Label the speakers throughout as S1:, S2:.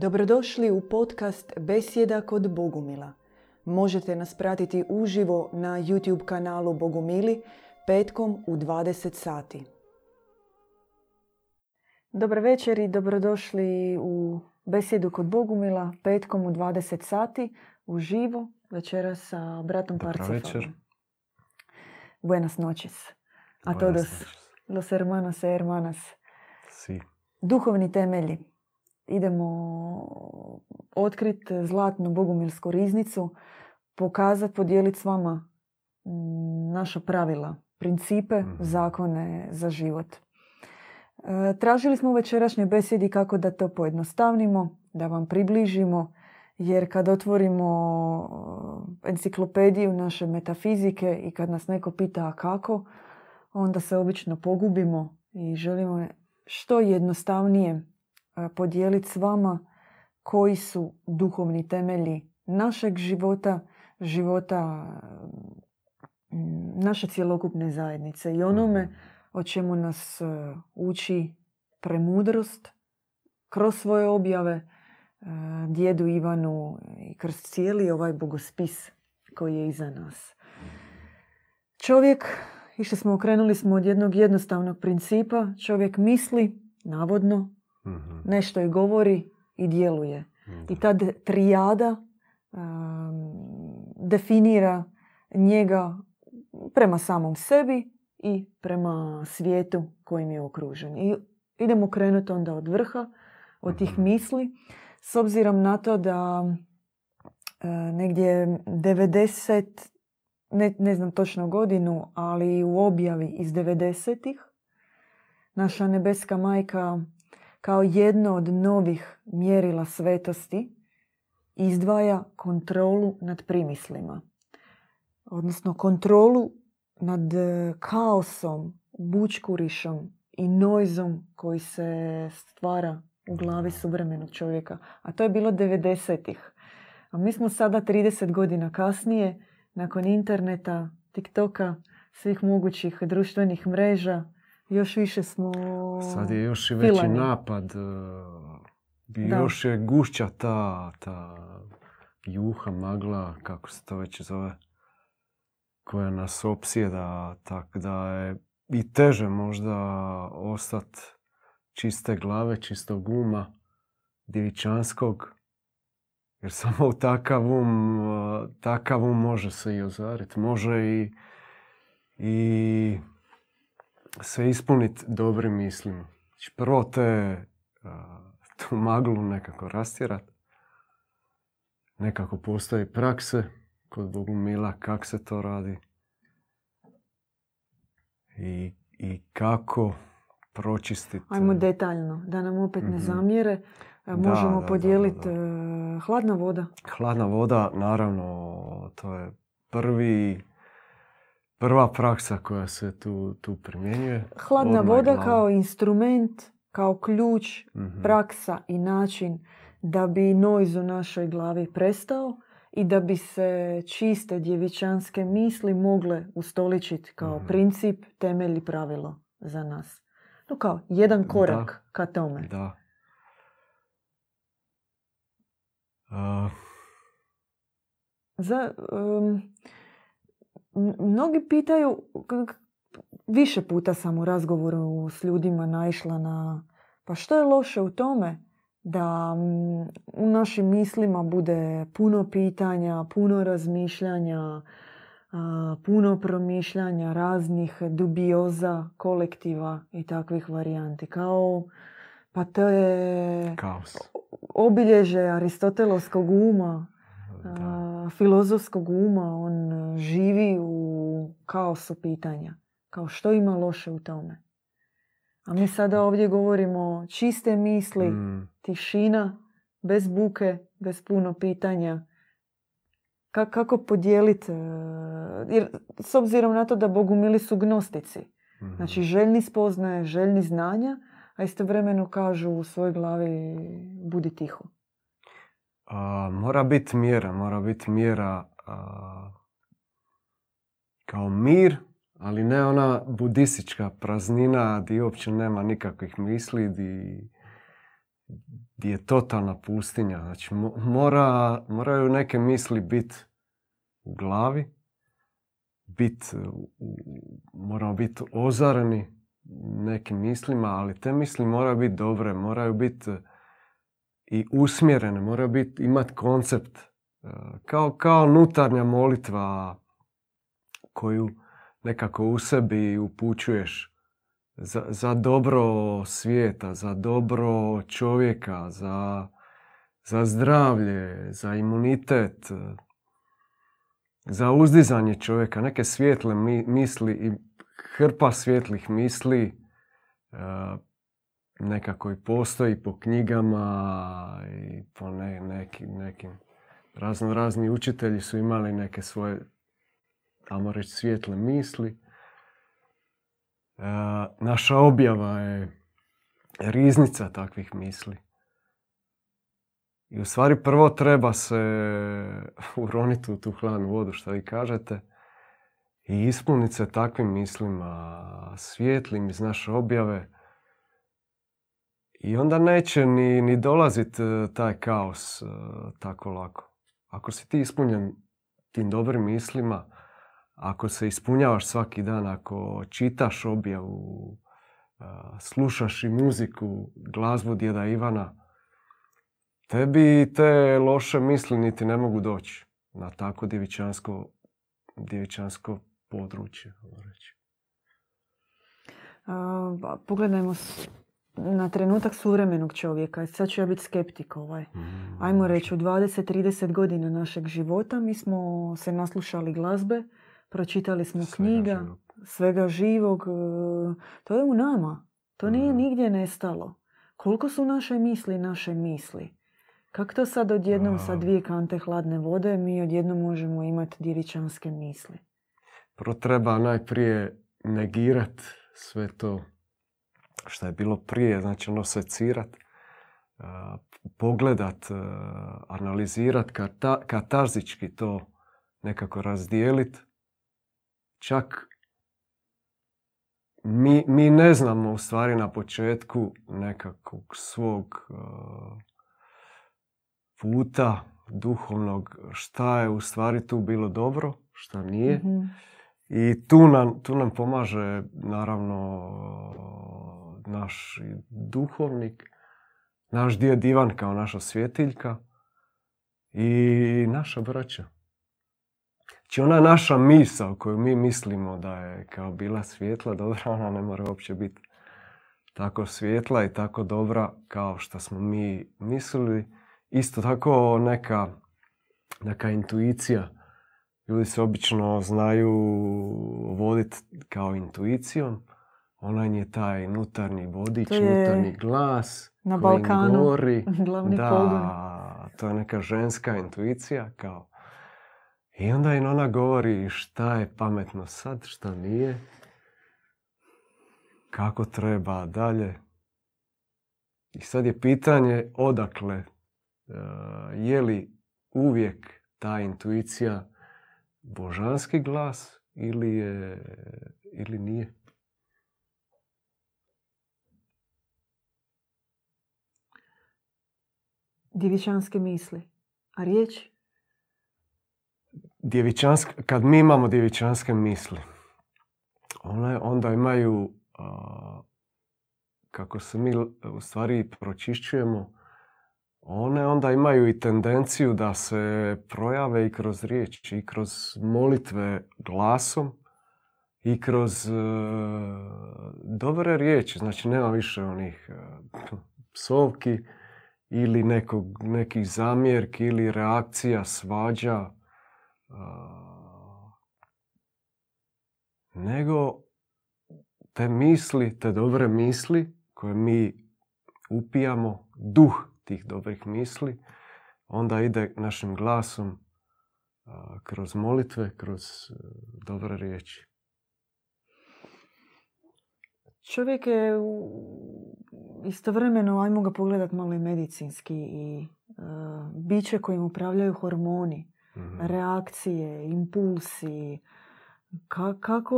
S1: Dobrodošli u podcast Besjeda kod Bogumila. Možete nas pratiti uživo na YouTube kanalu Bogumili petkom u 20 sati. Dobar večer i dobrodošli u Besjedu kod Bogumila petkom u 20 sati uživo večera sa bratom
S2: večer.
S1: Buenas noches. A
S2: Buenas
S1: todos
S2: noches.
S1: los hermanos e hermanas.
S2: Si.
S1: Duhovni temelji. Idemo otkriti zlatnu bogumilsku riznicu, pokazati, podijeliti s vama mm, naša pravila, principe,
S2: Mhm.
S1: zakone za život. E, Tražili smo u večerašnjoj besjedi kako da to pojednostavnimo, da vam približimo, jer kad otvorimo e, enciklopediju naše metafizike i kad nas neko pita a kako, onda se obično pogubimo i želimo što jednostavnije podijeliti s vama koji su duhovni temelji našeg života, života mm, naše cjelokupne zajednice i onome o čemu nas e, uči premudrost kroz svoje objave e, djedu Ivanu i kroz cijeli ovaj bogospis koji je iza nas. Čovjek, išli smo, okrenuli smo od jednog jednostavnog principa, čovjek misli, navodno,
S2: Mhm.
S1: nešto i govori i djeluje.
S2: Da.
S1: I ta trijada um, definira njega prema samom sebi i prema svijetu kojim je okružen. I idemo krenuti onda od vrha, od tih
S2: Mhm.
S1: misli, s obzirom na to da e, negdje 90, ne, ne znam točno godinu, ali u objavi iz 90-ih, naša nebeska majka kao jedno od novih mjerila svetosti izdvaja kontrolu nad primislima. Odnosno kontrolu nad e, kaosom, bučkurišom i nojzom koji se stvara u glavi suvremenog čovjeka. A to je bilo 90-ih. A mi smo sada 30 godina kasnije, nakon interneta, TikToka, svih mogućih društvenih mreža, još više smo
S2: Sad je još i veći
S1: filani.
S2: napad. e, I
S1: Da.
S2: još je gušća ta, ta juha, magla, kako se to već zove, koja nas opsjeda, tako da je i teže možda ostat čiste glave, čistog uma, djevičanskog, jer samo u takav um, e, takav um može se i ozariti. Može i, i se ispuniti dobrim mislima. Znači prvo te tu maglu nekako rastjerat. Nekako postoji prakse kod Bogumila kako se to radi. I, i kako pročistiti.
S1: Ajmo detaljno, da nam opet ne
S2: Mhm.
S1: zamjere. E,
S2: Da,
S1: Možemo podijeliti e, hladna voda.
S2: Hladna voda, naravno, to je prvi, prva praksa koja se tu, tu primjenjuje.
S1: Hladna voda
S2: glava.
S1: kao instrument, kao ključ,
S2: Mhm.
S1: praksa i način da bi nojz u našoj glavi prestao i da bi se čiste djevičanske misli mogle ustoličiti kao
S2: Mhm.
S1: princip, temelj i pravilo za nas. No kao jedan korak ka tome.
S2: Da. A,
S1: Za, em, m- mnogi pitaju, više puta sam u razgovoru s ljudima naišla na, pa što je loše u tome da u našim mislima bude puno pitanja, puno razmišljanja, puno promišljanja raznih dubioza, kolektiva i takvih varijanti. Kao, pa to je
S2: kaos.
S1: obilježe aristotelovskog uma. A, filozofskog uma, on e, živi u kaosu pitanja. Kao što ima loše u tome? A mi sada ovdje govorimo čiste misli,
S2: Mm,
S1: tišina, bez buke, bez puno pitanja. Ka- kako podijeliti? Jer s obzirom na to da bogumili su gnostici.
S2: mhm.
S1: Znači željni spoznaje, željni znanja, a istovremeno kažu u svojoj glavi budi tiho.
S2: A, mora biti mjera, mora biti mjera a, kao mir, ali ne ona budistička praznina di uopće nema nikakvih misli, di gdje je totalna pustinja. Znači, mora, moraju neke misli biti u glavi, bit, moramo biti ozareni nekim mislima, ali te misli moraju biti dobre, moraju biti i usmjerene, moraju biti, imati koncept. E, kao, kao nutarnja molitva koju nekako u sebi upućuješ za, za dobro svijeta, za dobro čovjeka, za, za zdravlje, za imunitet, za uzdizanje čovjeka, neke svijetle misli i hrpa svjetlih misli e, nekako i postoji po knjigama i po ne, nekim razno razni učitelji su imali neke svoje tamo reći svijetle misli. E, naša objava je riznica takvih misli. I u stvari prvo treba se uroniti u tu hladnu vodu, što vi kažete, i ispuniti se takvim mislima, svijetlim iz naše objave. I onda neće ni, ni dolaziti e, taj kaos e, tako lako. Ako si ti ispunjen tim dobrim mislima, ako se ispunjavaš svaki dan, ako čitaš objavu, e, slušaš i muziku, glazbu djeda Ivana, tebi te loše misli niti ne mogu doći na tako djevičansko, djevičansko područje. Reći.
S1: pogledajmo na trenutak suvremenog čovjeka. Sad ću ja biti skeptik ovaj. Mm, Ajmo reći, u 20-30 godina našeg života mi smo se naslušali glazbe, pročitali smo svega knjiga, živog. svega živog. E, to je u nama. To nije mm. nigdje nestalo. Koliko su naše misli naše misli? Kako to sad odjednom sa dvije kante hladne vode mi odjednom možemo imati diričanske misli?
S2: Prvo treba najprije negirat sve to što je bilo prije, znači ono secirat, pogledat, analizirat, katarzički to nekako razdijelit. Čak mi, mi ne znamo u stvari na početku nekakvog svog puta duhovnog šta je u stvari tu bilo dobro, šta nije. Mhm. I tu nam, tu nam pomaže naravno naš duhovnik, naš djed Ivan kao naša svjetiljka i naša braća. Znači ona naša misa koju mi mislimo da je kao bila svjetla, dobra, ona ne mora uopće biti tako svjetla i tako dobra kao što smo mi mislili. Isto tako neka, neka intuicija Ljudi se obično znaju voditi kao intuicijom. Ona je taj nutarnji vodič, nutarnji glas.
S1: Na Balkanu,
S2: gori.
S1: glavni
S2: da, to je neka ženska intuicija. Kao. I onda im ona govori šta je pametno sad, šta nije. Kako treba dalje. I sad je pitanje odakle. E, je li uvijek ta intuicija božanski glas ili, je, ili nije.
S1: Djevičanske misli. A riječ?
S2: Djevičanske, kad mi imamo djevičanske misli, one onda imaju, kako se mi u stvari pročišćujemo, one onda imaju i tendenciju da se projave i kroz riječ, i kroz molitve glasom, i kroz e, dobre riječi. Znači nema više onih uh, psovki ili nekog, nekih zamjerki ili reakcija, svađa. nego te misli, te dobre misli koje mi upijamo, duh tih dobrih misli, onda ide našim glasom kroz molitve, kroz e, dobre riječi.
S1: Čovjek je istovremeno, ajmo ga pogledat malo i medicinski, i uh, biće kojim upravljaju hormoni, mhm. reakcije, impulsi, kako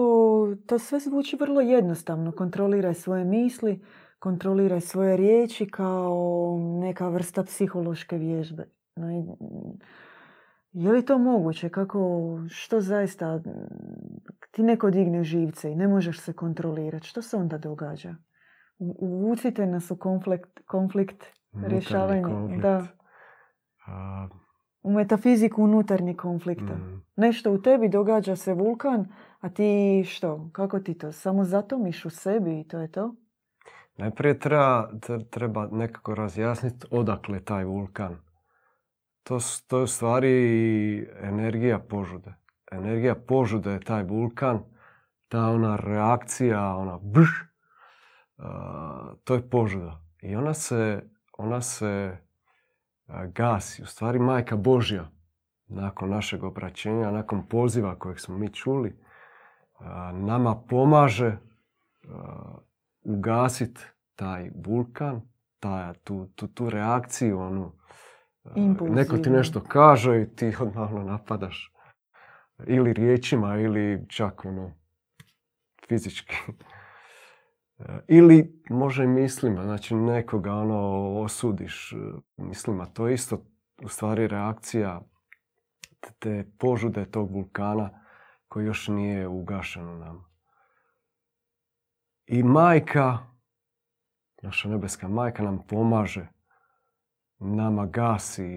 S1: to sve zvuči vrlo jednostavno. Kontroliraj svoje misli, kontroliraj svoje riječi kao neka vrsta psihološke vježbe. Je li to moguće? Kako, što zaista, ti neko digne živce i ne možeš se kontrolirati. Što se onda događa? Uvucite nas u konflikt, konflikt rješavanje. Da. U metafiziku unutarnjeg konflikta. Mm. Nešto u tebi događa se vulkan, a ti što? Kako ti to? Samo zatomiš u sebi i to je to?
S2: Najprije treba, treba nekako razjasniti odakle taj vulkan. To, to je u stvari energija požude. Energija požude je taj vulkan, ta ona reakcija, ona brš, to je požuda. I ona se, ona se gasi. U stvari majka Božja, nakon našeg obraćenja, nakon poziva kojeg smo mi čuli, nama pomaže ugasiti taj vulkan, taj, tu, tu, tu reakciju, onu, neko ti nešto kaže i ti odmah napadaš. Ili riječima, ili čak ono, fizički. Ili može i mislima, znači nekoga ono osudiš mislima. To je isto u stvari reakcija te požude tog vulkana koji još nije ugašen u nama. I majka, naša nebeska majka nam pomaže, nama gasi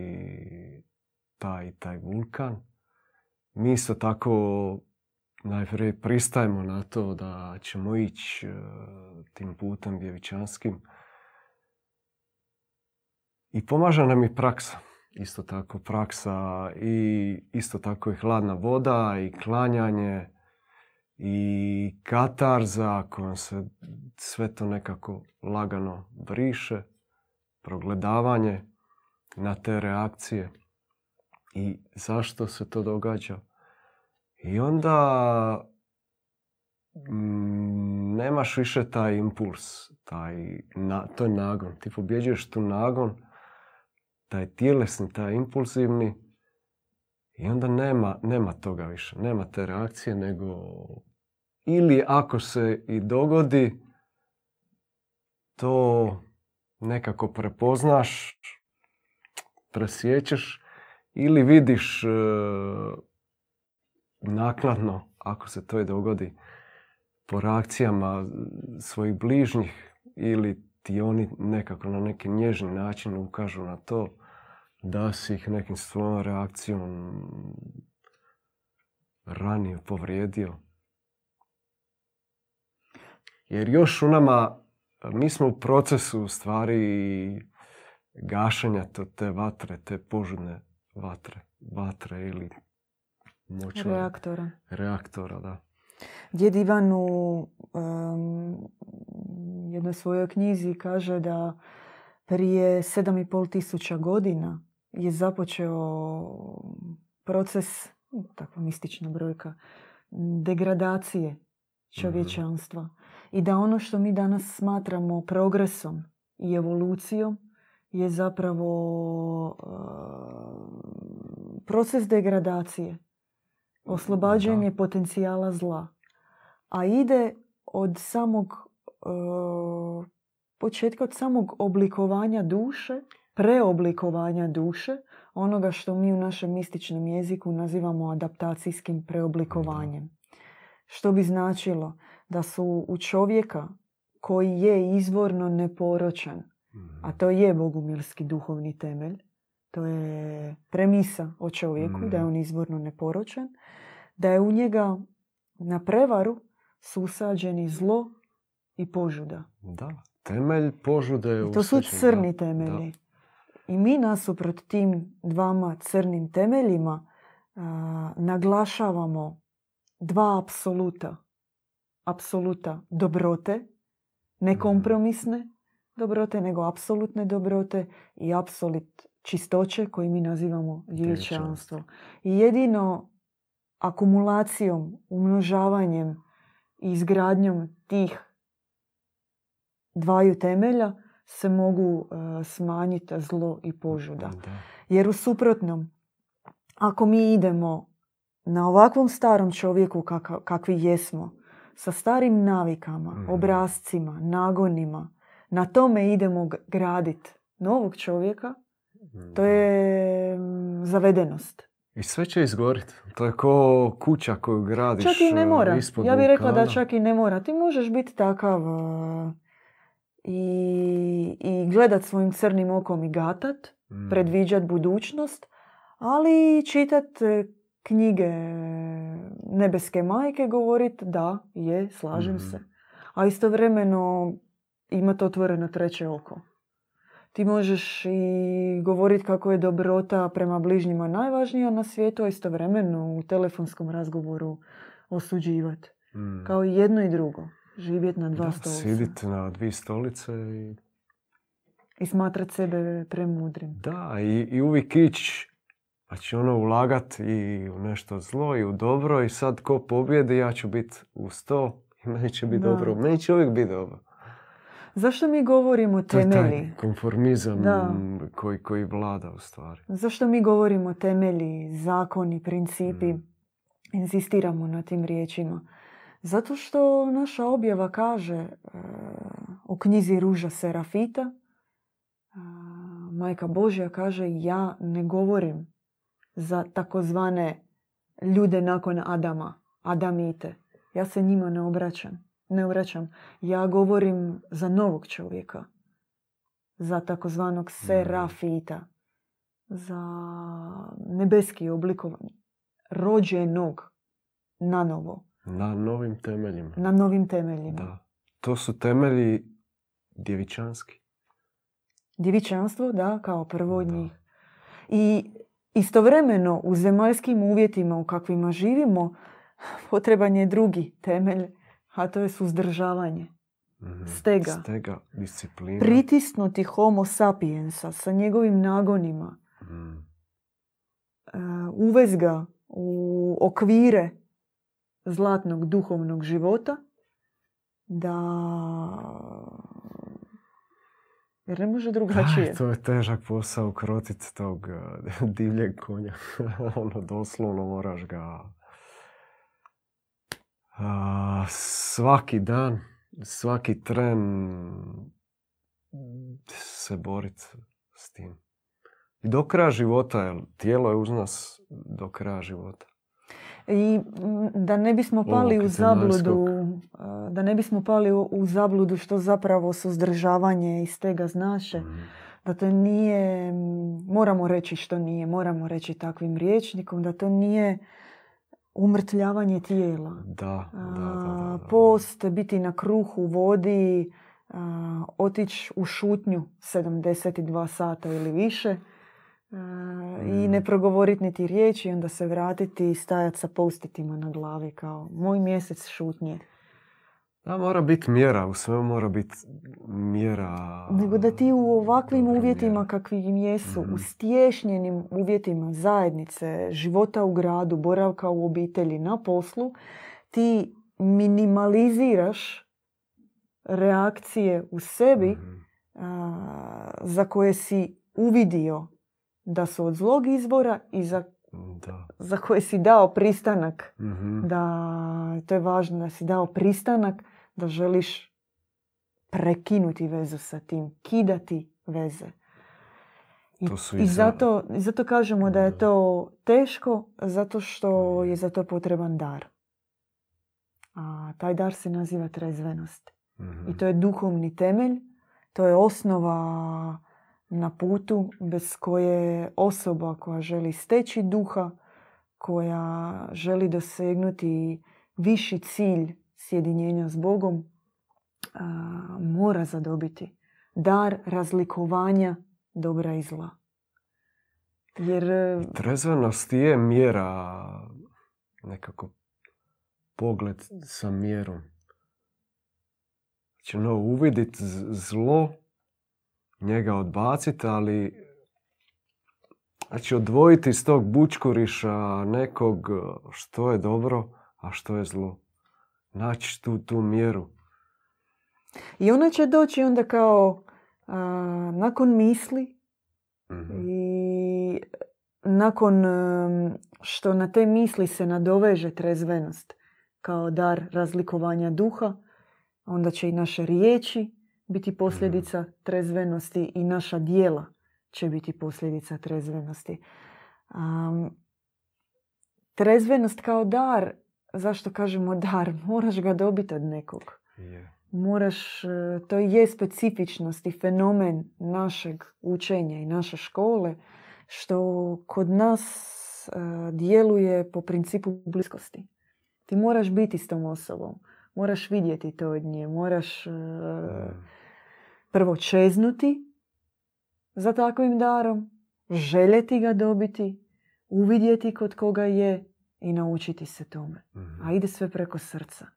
S2: taj, taj vulkan. Mi isto tako najprije pristajemo na to da ćemo ići e, tim putem vjevičanskim. I pomaže nam i praksa. Isto tako praksa i isto tako i hladna voda i klanjanje i katarza kojom se sve to nekako lagano briše, progledavanje na te reakcije i zašto se to događa. I onda mm, nemaš više taj impuls, taj, na, to je nagon. Ti pobjeđuješ tu nagon, taj tjelesni, taj impulsivni i onda nema, nema toga više. Nema te reakcije, nego ili ako se i dogodi, to nekako prepoznaš, presjećeš ili vidiš e, naknadno, ako se to i dogodi, po reakcijama svojih bližnjih ili ti oni nekako na neki nježni način ukažu na to da si ih nekim svojom reakcijom ranio, povrijedio. Jer još u nama, mi smo u procesu stvari gašenja te vatre, te požudne vatre, vatre ili
S1: moćne reaktora.
S2: Reaktora, da.
S1: Djed Ivan u jednoj svojoj knjizi kaže da prije sedam i pol tisuća godina je započeo proces, takva mistična brojka, degradacije čovječanstva. I da ono što mi danas smatramo progresom i evolucijom je zapravo uh, proces degradacije, oslobađanje potencijala zla. A ide od samog uh, početka, od samog oblikovanja duše, preoblikovanja duše, onoga što mi u našem mističnom jeziku nazivamo adaptacijskim preoblikovanjem. Što bi značilo da su u čovjeka koji je izvorno neporočan, a to je bogumilski duhovni temelj, to je premisa o čovjeku, da je on izvorno neporočan, da je u njega na prevaru susađeni zlo i požuda.
S2: Da, temelj požude je
S1: To su crni temelji. I mi nasuprot tim dvama crnim temeljima naglašavamo dva apsoluta. Apsoluta dobrote, nekompromisne dobrote, nego apsolutne dobrote i apsolut čistoće koji mi nazivamo dječanstvo. I jedino akumulacijom, umnožavanjem i izgradnjom tih dvaju temelja se mogu e, smanjiti zlo i požuda. Jer u suprotnom, ako mi idemo na ovakvom starom čovjeku kakvi jesmo, sa starim navikama, mm. obrazcima, nagonima, na tome idemo graditi novog čovjeka, to je mm, zavedenost.
S2: I sve će izgorit. To je ko kuća koju gradiš
S1: Čak i ne
S2: e,
S1: mora.
S2: ispod
S1: Ja bih rekla da čak i ne mora. Ti možeš biti takav e, i, i gledat svojim crnim okom i gatat,
S2: Mm.
S1: predviđat budućnost, ali čitat e, knjige nebeske majke, govorit da, je, slažem
S2: Mhm.
S1: se. A istovremeno imat otvoreno treće oko. Ti možeš i govorit kako je dobrota prema bližnjima najvažnija na svijetu, a istovremeno u telefonskom razgovoru osuđivat.
S2: Mm.
S1: Kao i jedno i drugo. Živjet na dva
S2: Da,
S1: stolca.
S2: sidit na dvije stolice i
S1: I smatrat sebe premudrim.
S2: Da, i, i uvijek ići, znači ono ulagat i u nešto zlo i u dobro i sad ko pobjedi ja ću biti u sto i meni će biti dobro. Meni će uvijek biti dobro.
S1: Zašto mi govorimo
S2: To je
S1: temelji?
S2: taj konformizam
S1: Da.
S2: koji, koji vlada u stvari.
S1: Zašto mi govorimo temelji, zakoni, principi?
S2: Mm.
S1: Insistiramo na tim riječima. Zato što naša objava kaže e, u knjizi Ruža Serafita, e, Majka Božja kaže ja ne govorim za takozvane ljude nakon Adama, Adamite. Ja se njima ne obraćam. Ne obraćam. Ja govorim za novog čovjeka. Za takozvanog serafita. Za nebeski oblikovan. Rođenog na novo.
S2: Na novim temeljima.
S1: Na novim temeljima.
S2: Da. To su temelji djevičanski.
S1: Djevičanstvo, da, kao prvo od njih. I istovremeno u zemaljskim uvjetima u kakvima živimo potreban je drugi temelj, a to je suzdržavanje.
S2: Mhm.
S1: Stega.
S2: Stega, disciplina.
S1: Pritisnuti homo sapiensa sa njegovim nagonima,
S2: Mm.
S1: e, uvez ga u okvire zlatnog duhovnog života, da... Jer ne može drugačije.
S2: Aj, to je težak posao krotit tog eh, divljeg konja. ono, doslovno moraš ga a, svaki dan, svaki tren se borit s tim. I do kraja života, jer tijelo je uz nas do kraja života.
S1: I da ne bismo pali u zabludu, da ne bismo pali u, u zabludu što zapravo suzdržavanje iz tega znaše,
S2: Mhm.
S1: da to nije, moramo reći što nije, moramo reći takvim rječnikom, da to nije umrtljavanje tijela.
S2: Da, da, da, da.
S1: Post, biti na kruhu, vodi, otići u šutnju 72 sata ili više i
S2: Mm.
S1: ne progovoriti niti riječi i onda se vratiti i stajati sa postitima na glavi kao moj mjesec šutnje.
S2: Da, mora biti mjera, u svemu mora biti mjera.
S1: Nego da ti u ovakvim uvjetima
S2: mjera.
S1: kakvim jesu,
S2: Mhm.
S1: u stješnjenim uvjetima zajednice, života u gradu, boravka u obitelji, na poslu, ti minimaliziraš reakcije u sebi
S2: Mhm.
S1: a, za koje si uvidio da su od zlog izbora i za,
S2: Da.
S1: za koje si dao pristanak
S2: Mhm.
S1: da, to je važno, da si dao pristanak da želiš prekinuti vezu sa tim, kidati veze. I,
S2: To su
S1: i
S2: i za-
S1: zato, i zato kažemo da je to teško, zato što je za to potreban dar. A taj dar se naziva trezvenost.
S2: Mhm.
S1: I to je duhovni temelj, to je osnova na putu bez koje osoba koja želi steći duha, koja želi dosegnuti viši cilj sjedinjenja s Bogom, a, mora zadobiti dar razlikovanja dobra i zla. Jer e,
S2: Trezvenost je mjera, nekako pogled sa mjerom. Znači, no, uvidit zlo, njega odbaciti, ali znači odvojiti iz tog bučkuriša nekog što je dobro, a što je zlo. Naći tu, tu mjeru.
S1: i ona će doći onda kao a, nakon misli
S2: Mhm.
S1: I nakon em, što na te misli se nadoveže trezvenost kao dar razlikovanja duha, onda će i naše riječi biti posljedica trezvenosti i naša dijela će biti posljedica trezvenosti. Um, trezvenost kao dar, zašto kažemo dar? Moraš ga dobiti od nekog. Moraš, e, to je specifičnost i fenomen našeg učenja i naše škole, što kod nas e, djeluje po principu bliskosti. Ti moraš biti s tom osobom. Moraš vidjeti to od nje. Moraš e, prvo čeznuti za takvim darom, željeti ga dobiti, uvidjeti kod koga je i naučiti se tome. A
S2: Mhm.
S1: ide sve preko srca.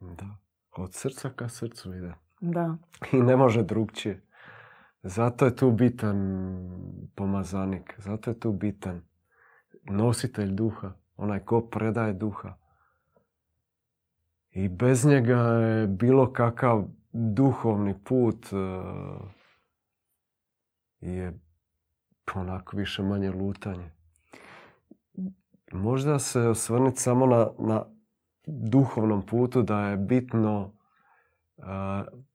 S2: Da. Od srca ka srcu ide.
S1: Da.
S2: I ne može drugčije. Zato je tu bitan pomazanik. Zato je tu bitan nositelj duha. Onaj ko predaje duha. I bez njega je bilo kakav duhovni put eh, je onako više manje lutanje. Možda se osvrniti samo na, na duhovnom putu da je bitno uh,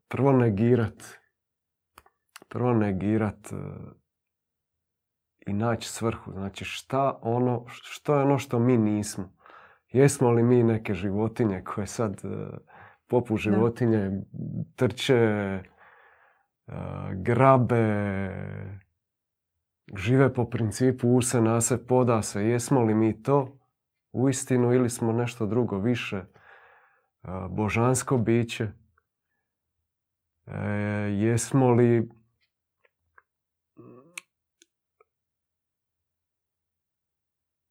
S2: prvo negirat prvo negirat uh, i naći svrhu. Znači šta ono, što je ono što mi nismo. Jesmo li mi neke životinje koje sad uh, popu životinje trče, uh, grabe, žive po principu use nase, poda se. Jesmo li mi to u istinu ili smo nešto drugo više? Uh, božansko biće? E, jesmo li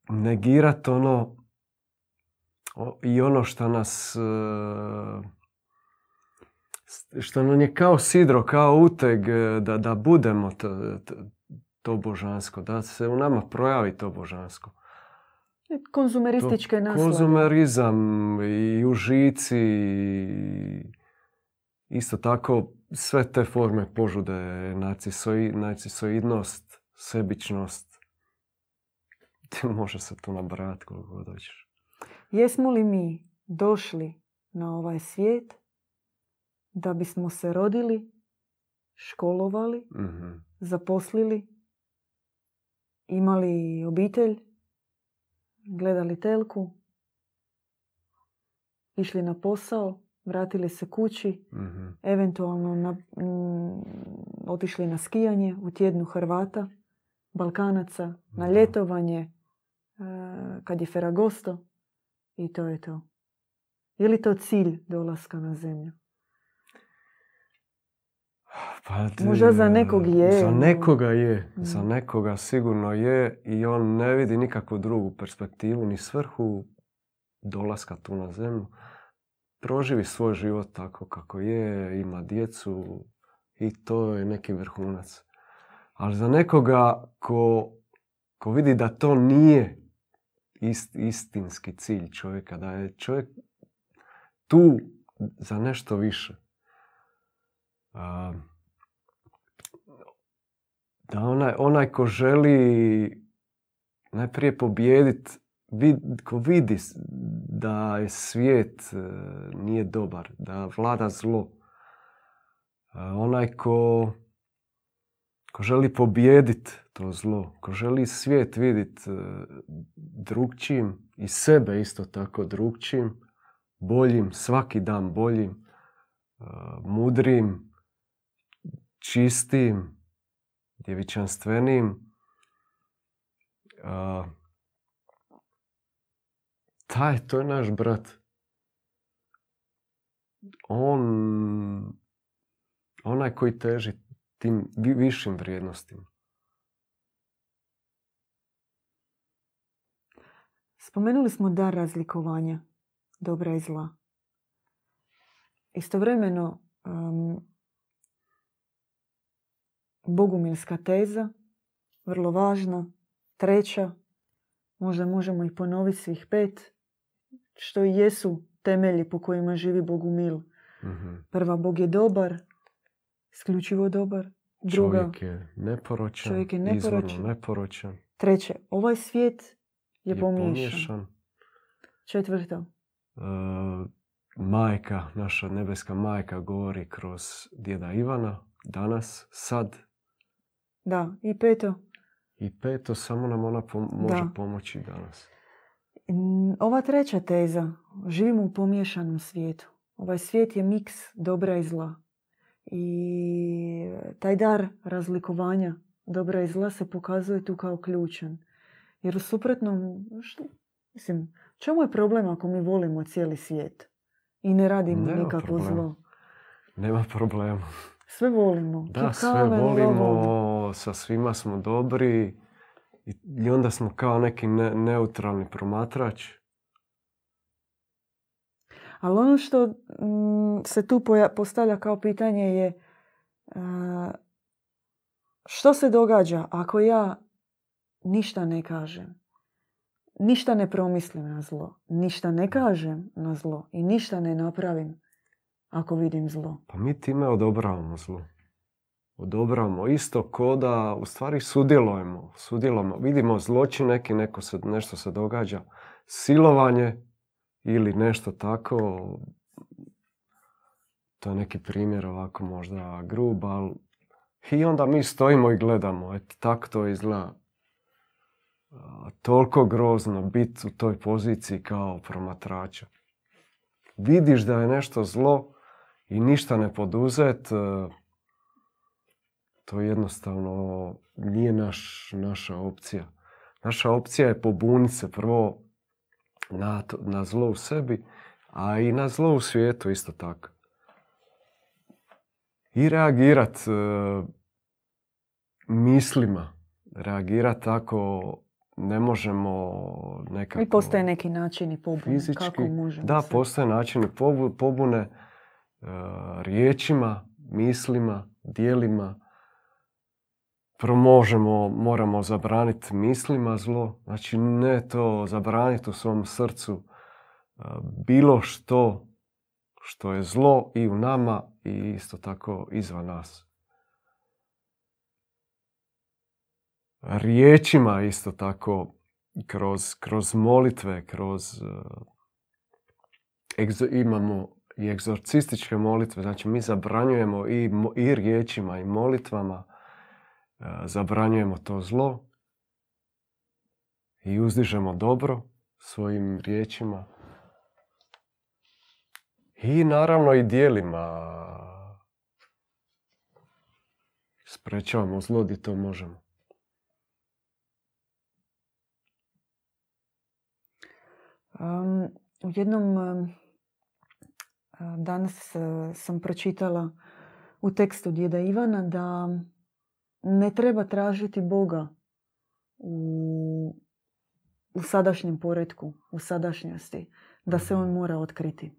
S2: negirat ono i ono što nas e, što nam je kao sidro, kao uteg e, da, da budemo to, to božansko, da se u nama projavi to božansko.
S1: Konzumerističke naslade.
S2: Konzumerizam i užici i isto tako sve te forme požude, narcisoi, narcisoidnost, sebičnost. Može se tu nabrati koliko god hoćeš.
S1: Jesmo li mi došli na ovaj svijet da bismo se rodili, školovali,
S2: Mhm.
S1: zaposlili, imali obitelj, gledali telku, išli na posao, vratili se kući,
S2: Mhm.
S1: eventualno na, mm, otišli na skijanje u tjednu Hrvata, Balkanaca, na
S2: Da.
S1: ljetovanje, e, kad je Feragosto i to je to. Je li to cilj dolaska na zemlju?
S2: Pa, d-
S1: Možda za nekog je,
S2: Za nekoga je. Za
S1: Mm.
S2: nekoga sigurno je i on ne vidi nikakvu drugu perspektivu ni svrhu dolaska tu na zemlju. Proživi svoj život tako kako je, ima djecu i to je neki vrhunac. Ali za nekoga ko, ko vidi da to nije ist, istinski cilj čovjeka, da je čovjek tu za nešto više. A, da onaj, onaj ko želi najprije pobijedit, vid, ko vidi da je svijet e, nije dobar, da vlada zlo. A onaj ko, ko želi pobijedit to zlo, ko želi svijet vidit e, drugčijim i sebe isto tako drugčijim, boljim, svaki dan boljim, e, mudrim, čistim, djevičanstvenim. Taj, to je naš brat. On, onaj koji teži tim vi- višim vrijednostima.
S1: Spomenuli smo dar razlikovanja dobra i zla. Istovremeno, um, bogumilska teza, vrlo važna, treća, možda možemo i ponoviti svih pet, što i jesu temelji po kojima živi Bogumil.
S2: Mhm.
S1: Prva, Bog je dobar, isključivo dobar. Druga,
S2: Čovjek je neporočan,
S1: Čovjek je neporočan.
S2: neporočan,
S1: treće, ovaj svijet je,
S2: je
S1: pomiješan.
S2: pomiješan.
S1: Četvrto,
S2: E, majka, naša nebeska majka govori kroz djeda Ivana, danas, sad.
S1: Da, i peto.
S2: I peto, samo nam ona može pomoći danas.
S1: Ova treća teza, živimo u pomiješanom svijetu. Ovaj svijet je miks dobra i zla. I taj dar razlikovanja dobra i zla se pokazuje tu kao ključan. Jer u suprotnom, što, mislim, čemu je problem ako mi volimo cijeli svijet i ne radimo Nema nikakvo zlo?
S2: Nema problema.
S1: Sve volimo.
S2: Da, sve volimo, sa svima smo dobri i onda smo kao neki neutralni promatrač.
S1: Ali ono što mm, se tu postavlja kao pitanje je što se događa ako ja ništa ne kažem, ništa ne promislim na zlo, ništa ne kažem na zlo i ništa ne napravim ako vidim zlo.
S2: Pa mi time odobravamo zlo. Odobravamo isto ko da u stvari sudjelujemo. sudjelujemo. Vidimo zločin neki, neko se, nešto se događa. Silovanje ili nešto tako. To je neki primjer ovako možda grub, ali i onda mi stojimo i gledamo. Eto, tako to izgleda. Toliko grozno biti u toj poziciji kao promatrača. Vidiš da je nešto zlo i ništa ne poduzet, e, to jednostavno nije naš, naša opcija. Naša opcija je pobuniti se prvo na, na zlo u sebi, a i na zlo u svijetu isto tako i reagirat e, mislima. Reagirat tako ne možemo nekako...
S1: I postoje neki načini pobune. Fizički, Kako možemo
S2: da, postoje načini pobune e, riječima, mislima, dijelima. Prvo možemo, moramo zabraniti mislima zlo. Znači ne to zabraniti u svom srcu bilo što što je zlo i u nama i isto tako izvan nas. Riječima isto tako, kroz, kroz molitve, kroz... Uh, imamo i egzorcističke molitve, znači mi zabranjujemo i, i riječima i molitvama, zabranjujemo to zlo i uzdižemo dobro svojim riječima i naravno i dijelima sprečavamo zlo gdje to možemo.
S1: u jednom danas e, sam pročitala u tekstu djeda Ivana da ne treba tražiti Boga u, u sadašnjem poredku, u sadašnjosti, da se on mora otkriti.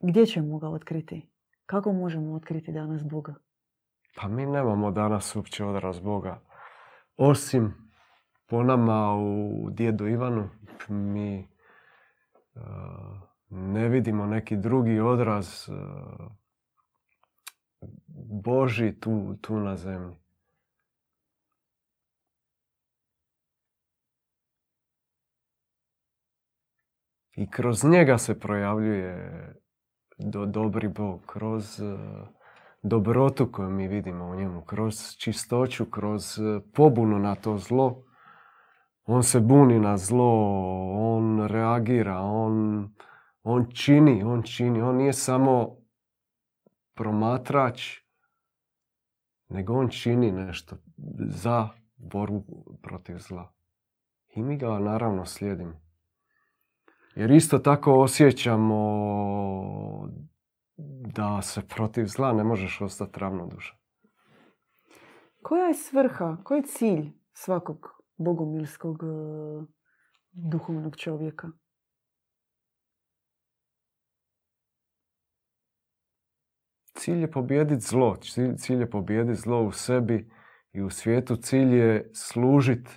S1: Gdje ćemo ga otkriti? Kako možemo otkriti danas Boga?
S2: Pa mi nemamo danas uopće odraz Boga. Osim po nama u djedu Ivanu, mi ne vidimo neki drugi odraz Boži tu, tu na zemlji. I kroz njega se projavljuje do, dobri Bog, kroz uh, dobrotu koju mi vidimo u njemu, kroz čistoću, kroz uh, pobunu na to zlo. On se buni na zlo, on reagira, on, on čini, on čini. On nije samo promatrač, nego on čini nešto za borbu protiv zla. I mi ga naravno slijedimo. Jer isto tako osjećamo da se protiv zla ne možeš ostati ravnodušan.
S1: Koja je svrha, koji je cilj svakog bogomilskog e, duhovnog čovjeka?
S2: Cilj je pobijediti zlo. Cilj je pobijediti zlo u sebi i u svijetu. Cilj je služiti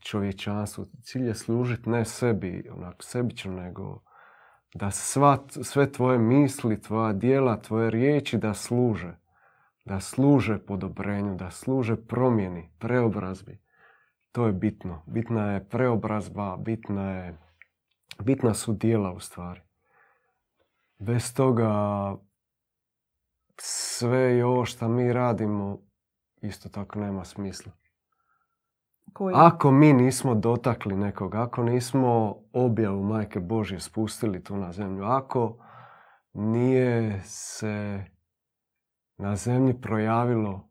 S2: čovječanstvu. Cilj je služiti ne sebi, onako sebično, nego da sva, sve tvoje misli, tvoja dijela, tvoje riječi da služe. Da služe podobrenju, da služe promjeni, preobrazbi. To je bitno. Bitna je preobrazba, bitna je Bitna su dijela u stvari. Bez toga sve i ovo što mi radimo isto tako nema smisla.
S1: Koji?
S2: Ako mi nismo dotakli nekog, ako nismo objavu Majke Božje spustili tu na zemlju, ako nije se na zemlji projavilo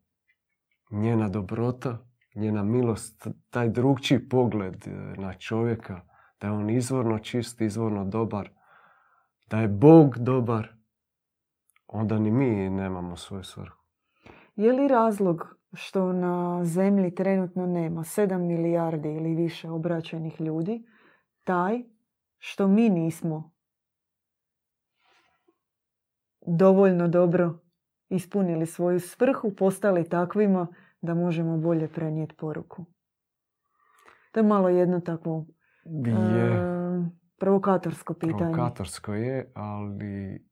S2: njena dobrota, njena milost, taj drugčiji pogled e, na čovjeka, da je on izvorno čist, izvorno dobar, da je Bog dobar, onda ni mi nemamo svoju svrhu.
S1: Je li razlog što na zemlji trenutno nema 7 milijardi ili više obraćenih ljudi, taj što mi nismo dovoljno dobro ispunili svoju svrhu, postali takvima da možemo bolje prenijeti poruku. To je malo jedno takvo
S2: Je,
S1: e, provokatorsko pitanje.
S2: provokatorsko je, ali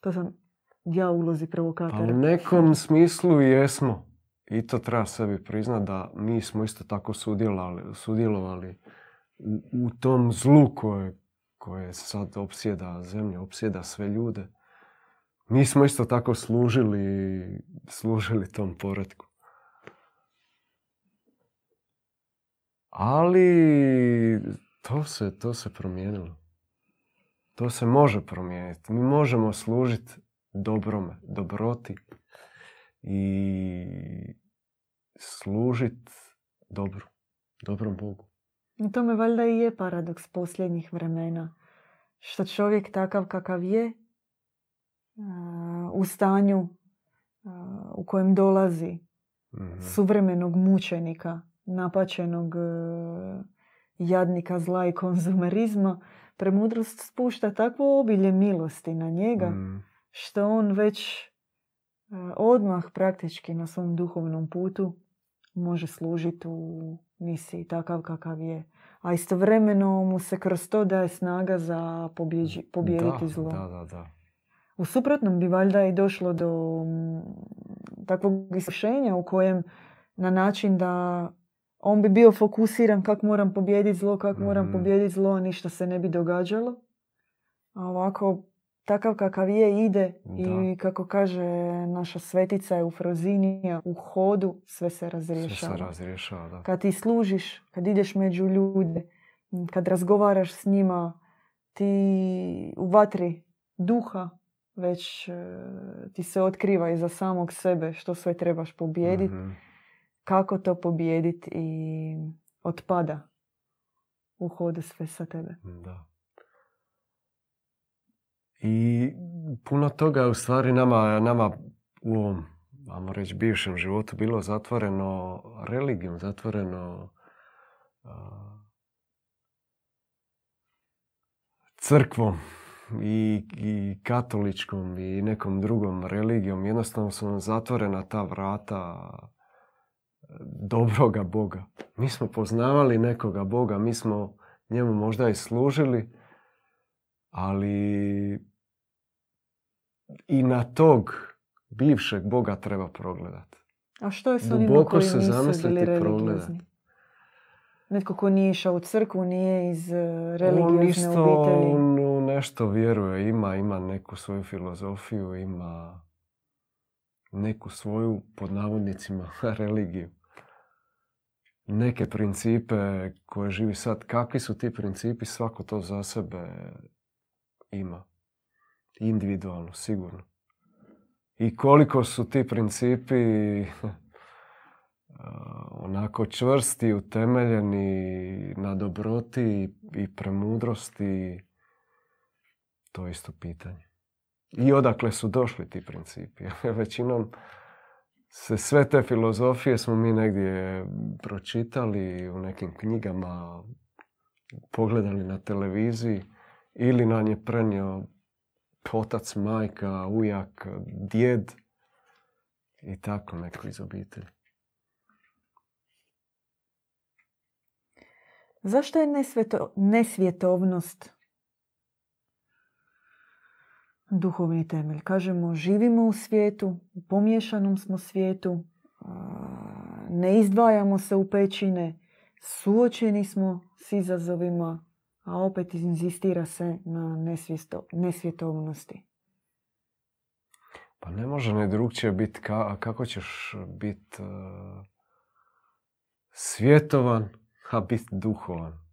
S1: To sam ja u ulozi
S2: pa
S1: provokatora.
S2: u nekom smislu jesmo. I to treba sebi priznati da mi smo isto tako sudjelovali, sudjelovali u, u tom zlu koje, koje sad opsjeda zemlju, opsjeda sve ljude. Mi smo isto tako služili, služili tom poredku. Ali to se, to se promijenilo. To se može promijeniti. Mi možemo služiti dobrome, dobroti i služiti dobru, dobrom Bogu.
S1: U tome valjda i je paradoks posljednjih vremena. Što čovjek takav kakav je, u stanju u kojem dolazi
S2: Mhm.
S1: suvremenog mučenika, napačenog e, jadnika zla i konzumerizma, premudrost spušta takvo obilje milosti na njega,
S2: Mhm.
S1: Što on već e, odmah praktički na svom duhovnom putu može služiti u misiji takav kakav je. A istovremeno mu se kroz to daje snaga za pobjeđi, pobijediti
S2: da,
S1: zlo.
S2: Da, da, da.
S1: U suprotnom bi valjda i došlo do mm, takvog iskušenja u kojem na način da on bi bio fokusiran kako moram pobijediti zlo, kako moram
S2: Mhm.
S1: pobijediti zlo, ništa se ne bi događalo. A ovako, takav kakav je ide i kako kaže naša svetica Eufrozinija, u hodu sve se
S2: Sve
S1: razrješava.
S2: se razrješava, da.
S1: Kad ti služiš, kad ideš među ljude, kad razgovaraš s njima, ti u vatri duha već e, ti se otkriva iza samog sebe što sve trebaš pobijediti,
S2: Mhm.
S1: kako to pobijediti i otpada u hodu sve sa tebe.
S2: Da. I puno toga je u stvari nama, nama u ovom, ajmo reći, bivšem životu bilo zatvoreno religijom, zatvoreno a, crkvom i, i katoličkom i nekom drugom religijom. Jednostavno su nam zatvorena ta vrata dobroga Boga. Mi smo poznavali nekoga Boga, mi smo njemu možda i služili, ali i na tog bivšeg Boga treba progledati.
S1: A što je s onima
S2: Duboko
S1: koji
S2: se
S1: nisu
S2: zamisliti
S1: bili religiozni? Netko ko nije išao u crkvu, nije iz e,
S2: On
S1: religiozne
S2: isto
S1: obitelji.
S2: u nešto vjeruje, ima, ima neku svoju filozofiju, ima neku svoju, pod navodnicima, religiju. Neke principe koje živi sad. Kakvi su ti principi? Svako to za sebe ima. Individualno, sigurno. I koliko su ti principi a, onako čvrsti, utemeljeni na dobroti i premudrosti, to je isto pitanje. I odakle su došli ti principi? Većinom se sve te filozofije smo mi negdje pročitali u nekim knjigama, pogledali na televiziji ili nam je prenio otac, majka, ujak, djed i tako neko iz obitelji.
S1: Zašto je nesvjeto, nesvjetovnost duhovni temelj? Kažemo, živimo u svijetu, u pomiješanom smo svijetu, ne izdvajamo se u pećine, suočeni smo s izazovima, a opet inzistira se na nesvjesto, nesvjetovnosti.
S2: Pa ne može ne drugčije biti kako ćeš biti uh, svjetovan, a biti duhovan.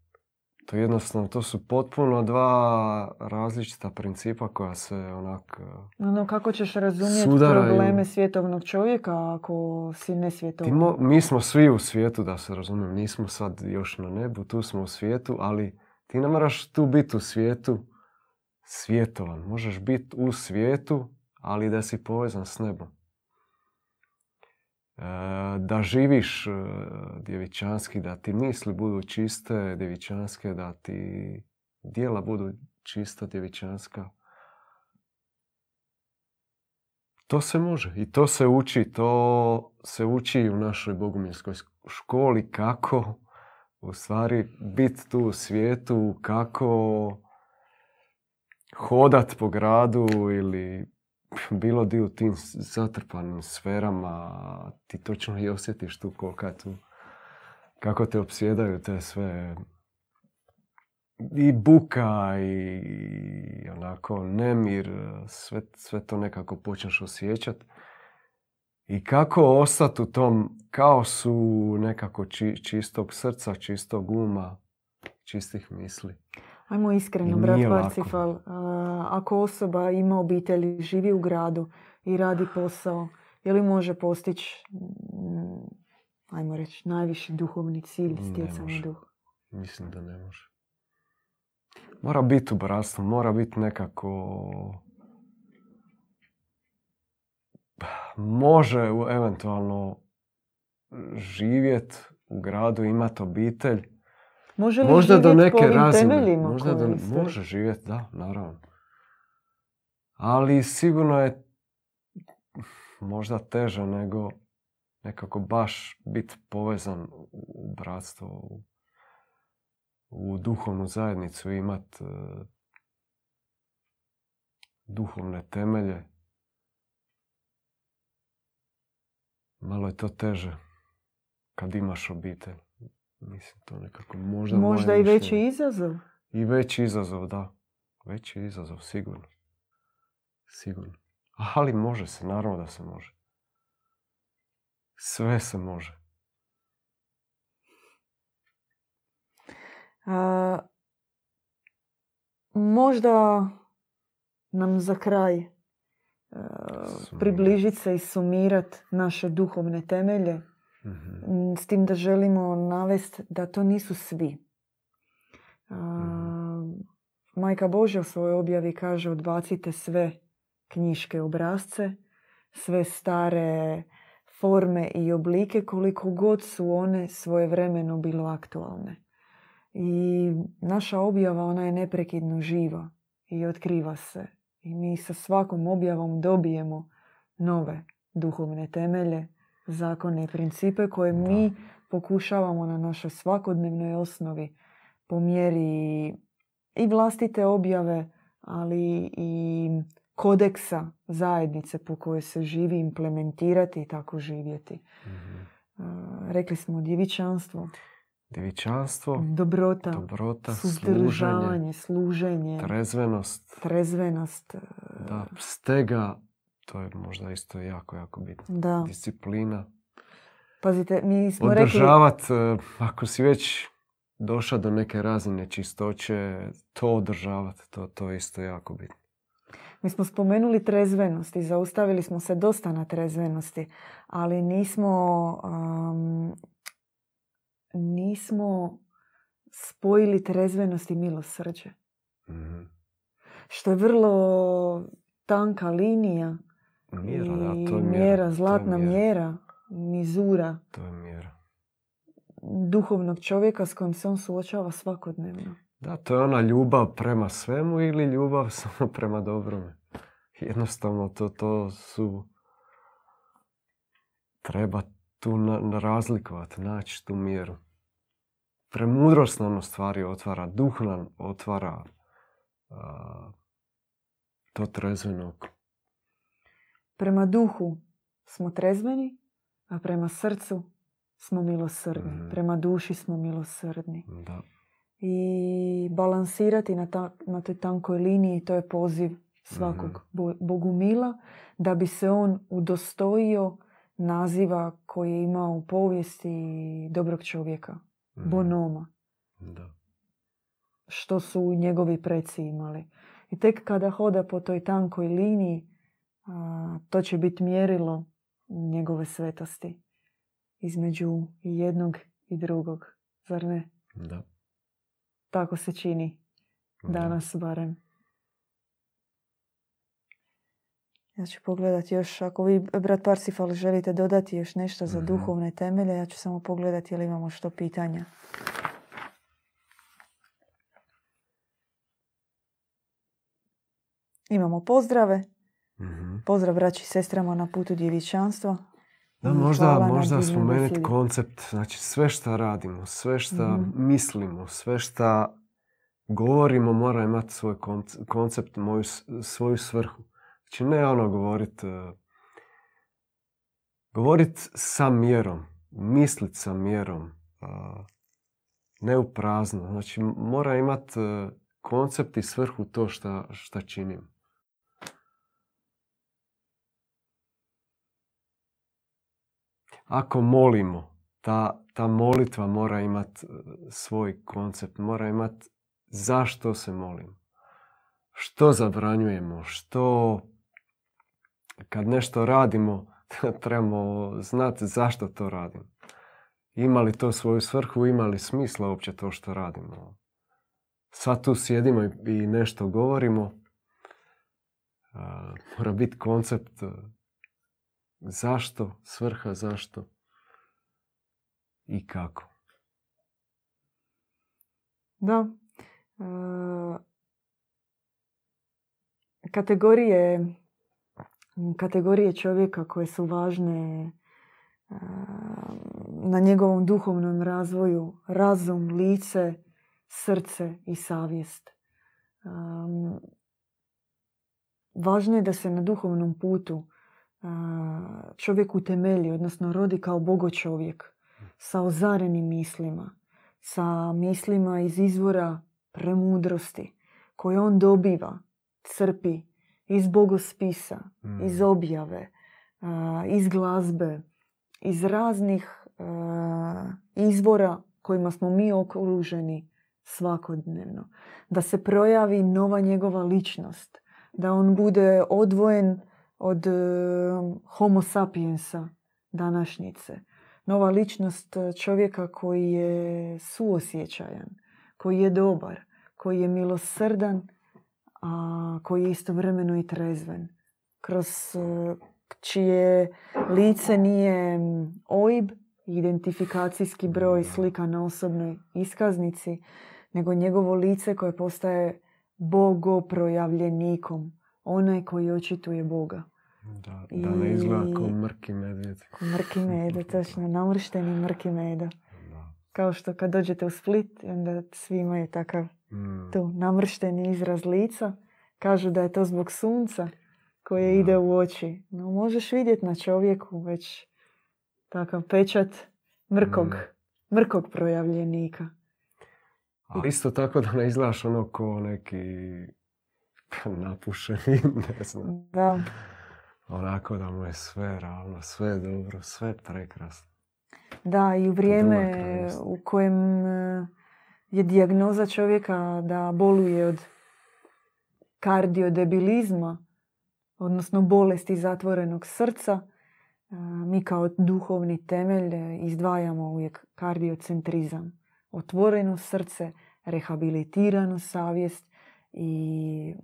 S2: To jednostavno, to su potpuno dva različita principa koja se onak
S1: Ono, kako ćeš razumjeti probleme svjetovnog čovjeka ako si nesvjetovan?
S2: mi smo svi u svijetu, da se razumijem. Nismo sad još na nebu, tu smo u svijetu, ali ti ne moraš tu biti u svijetu svjetovan. Možeš biti u svijetu, ali da si povezan s nebom. E, da živiš e, djevičanski, da ti misli budu čiste djevičanske, da ti dijela budu čista djevičanska. To se može i to se uči, to se uči u našoj bogumilskoj školi kako u stvari biti tu u svijetu, kako hodat po gradu ili bilo di u tim zatrpanim sferama, ti točno i osjetiš tu kolika tu, kako te opsjedaju te sve i buka i onako nemir, sve, sve to nekako počneš osjećati. I kako ostati u tom kaosu nekako čistog srca, čistog uma, čistih misli.
S1: Ajmo iskreno, brat Parsifal. Ako osoba ima obitelj, živi u gradu i radi posao, je li može postići, mm, ajmo reći, najviši duhovni cilj stjecanja duha?
S2: Mislim da ne može. Mora biti u bratstvu, mora biti nekako... Može eventualno živjeti u gradu, imati obitelj,
S1: Može li možda do neke razine,
S2: možda do, može živjeti, da, naravno. Ali sigurno je možda teže nego nekako baš biti povezan u bratstvo, u, u duhovnu zajednicu, imati uh, duhovne temelje. Malo je to teže kad imaš obitelj. Mislim, to nekako možda...
S1: Možda i veći izazov?
S2: I veći izazov, da. Veći izazov, sigurno. Sigurno. Ali može se, naravno da se može. Sve se može.
S1: A, možda nam za kraj približiti se i sumirati naše duhovne temelje mm S tim da želimo navesti da to nisu svi. mm Majka Božja u svojoj objavi kaže odbacite sve knjiške obrazce, sve stare forme i oblike koliko god su one svojevremeno bilo aktualne. I naša objava ona je neprekidno živa i otkriva se. I mi sa svakom objavom dobijemo nove duhovne temelje, zakone i principe koje mi pokušavamo na našoj svakodnevnoj osnovi po mjeri i vlastite objave, ali i kodeksa zajednice po kojoj se živi implementirati i tako živjeti. mm Rekli smo djevičanstvo.
S2: Djevičanstvo,
S1: dobrota,
S2: dobrota
S1: suzdržavanje, služenje,
S2: trezvenost,
S1: trezvenost,
S2: da, stega, to je možda isto jako, jako bitno.
S1: Da.
S2: Disciplina.
S1: Pazite, mi smo
S2: Održavat, rekli... ako si već došao do neke razine čistoće, to održavati, to, to je isto jako bitno.
S1: Mi smo spomenuli trezvenost i zaustavili smo se dosta na trezvenosti, ali nismo, um, nismo spojili trezvenost i milosrđe. mm Što je vrlo tanka linija
S2: Mjera, da, to je
S1: mjera. zlatna mjera. mizura.
S2: To je mjera.
S1: Duhovnog čovjeka s kojim se on suočava svakodnevno.
S2: Da, to je ona ljubav prema svemu ili ljubav samo prema dobrome. Jednostavno to, to su... Treba tu na, razlikovati, naći tu mjeru. Premudrost nam stvari otvara, duh nam otvara to trezvenog
S1: Prema duhu smo trezveni, a prema srcu smo milosrdni. Mhm. Prema duši smo milosrdni.
S2: Da.
S1: i balansirati na, ta, na toj tankoj liniji. To je poziv svakog mm bogumila da bi se on udostojio naziva koji je imao u povijesti dobrog čovjeka, mm bonoma. Da. Što su njegovi preci imali. I tek kada hoda po toj tankoj liniji, to će biti mjerilo njegove svetosti između jednog i drugog. Zar ne?
S2: Da.
S1: Tako se čini. Danas barem. Ja ću pogledati još, ako vi, brat Parsifal, želite dodati još nešto za mhm. duhovne temelje, ja ću samo pogledati ili imamo što pitanja. Imamo pozdrave. mm Pozdrav braći i sestrama na putu djevičanstva.
S2: Da, možda, možda spomenuti koncept, znači sve što radimo, sve što mm mislimo, sve što govorimo mora imati svoj koncept, moju, svoju svrhu. Znači ne ono govorit, e, govorit sa mjerom, mislit sa mjerom, e, ne u prazno. Znači mora imati e, koncept i svrhu to šta, šta činim. Ako molimo, ta, ta molitva mora imati svoj koncept, mora imati zašto se molimo, što zabranjujemo, što kad nešto radimo, trebamo znati zašto to radimo. Ima li to svoju svrhu, ima li smisla uopće to što radimo. Sad tu sjedimo i nešto govorimo. Mora biti koncept zašto, svrha zašto i kako.
S1: Da. Kategorije kategorije čovjeka koje su važne na njegovom duhovnom razvoju, razum, lice, srce i savjest. Važno je da se na duhovnom putu čovjek utemelji, odnosno rodi kao bogo čovjek, sa ozarenim mislima, sa mislima iz izvora premudrosti koje on dobiva, crpi iz bogospisa, mm. iz objave, iz glazbe, iz raznih izvora kojima smo mi okruženi svakodnevno. Da se projavi nova njegova ličnost, da on bude odvojen od e, homo sapiensa današnjice. Nova ličnost čovjeka koji je suosjećajan, koji je dobar, koji je milosrdan, a koji je istovremeno i trezven. Kroz e, čije lice nije OIB, identifikacijski broj slika na osobnoj iskaznici, nego njegovo lice koje postaje bogoprojavljenikom, onaj koji očituje Boga.
S2: Da, da ne izgleda kao mrki medvjed.
S1: Mrki medvjed, točno, namršteni mrki meda. Kao što kad dođete u Split, onda svi imaju takav mm. tu namršteni izraz lica. Kažu da je to zbog sunca koje ide u oči. No, možeš vidjeti na čovjeku već takav pečat mrkog, mm. mrkog projavljenika.
S2: A isto tako da ne izgledaš ono ko neki napušeni, ne znam.
S1: Da.
S2: Onako da mu je sve ravno, sve dobro, sve prekrasno.
S1: Da, i u vrijeme u kojem je dijagnoza čovjeka da boluje od kardiodebilizma, odnosno bolesti zatvorenog srca, e, mi kao duhovni temelj izdvajamo uvijek kardiocentrizam. Otvoreno srce, rehabilitiranu savjest i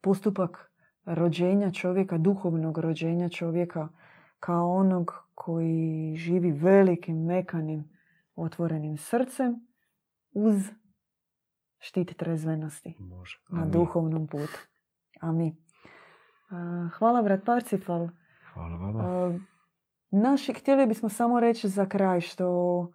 S1: postupak rođenja čovjeka, duhovnog rođenja čovjeka kao onog koji živi velikim, mekanim, otvorenim srcem uz štit trezvenosti
S2: Može.
S1: na duhovnom putu. Amin. Hvala, brat Parcifal.
S2: Hvala vama.
S1: Naši, htjeli bismo samo reći za kraj što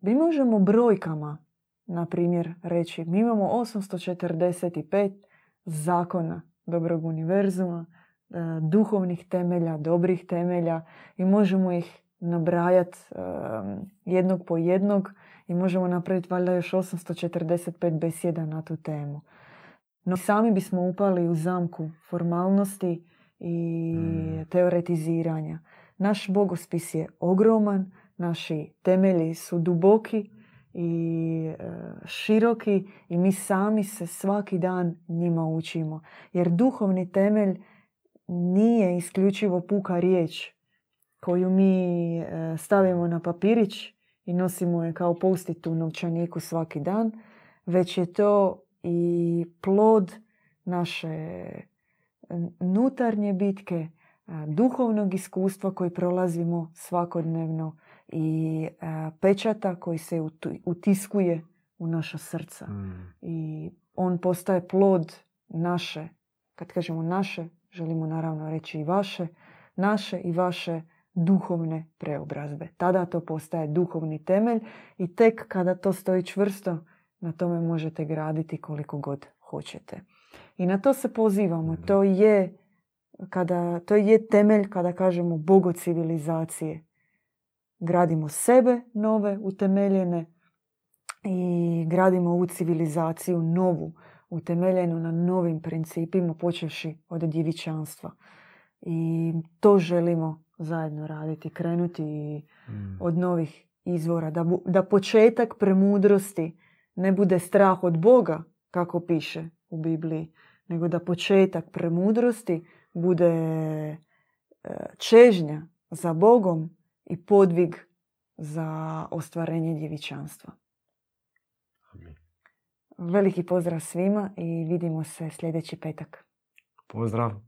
S1: mi možemo brojkama, na primjer, reći mi imamo 845 zakona dobrog univerzuma, duhovnih temelja, dobrih temelja i možemo ih nabrajati jednog po jednog i možemo napraviti valjda još 845 besjeda na tu temu. No sami bismo upali u zamku formalnosti i mm. teoretiziranja. Naš bogospis je ogroman, naši temelji su duboki i e, široki i mi sami se svaki dan njima učimo. Jer duhovni temelj nije isključivo puka riječ koju mi e, stavimo na papirić i nosimo je kao postit u novčaniku svaki dan, već je to i plod naše nutarnje bitke, duhovnog iskustva koji prolazimo svakodnevno i pečata koji se utiskuje u naša srca. Mm. I on postaje plod naše, kad kažemo naše, želimo naravno reći i vaše, naše i vaše duhovne preobrazbe. Tada to postaje duhovni temelj i tek kada to stoji čvrsto, na tome možete graditi koliko god hoćete. I na to se pozivamo. Mm. To je, kada, to je temelj kada kažemo bogo civilizacije. Gradimo sebe nove, utemeljene i gradimo ovu civilizaciju novu, utemeljenu na novim principima, počevši od djevičanstva. I to želimo zajedno raditi, krenuti mm. od novih izvora. Da, da početak premudrosti ne bude strah od Boga, kako piše u Bibliji, nego da početak premudrosti bude e, čežnja za Bogom i podvig za ostvarenje djevičanstva. Veliki pozdrav svima i vidimo se sljedeći petak.
S2: Pozdrav.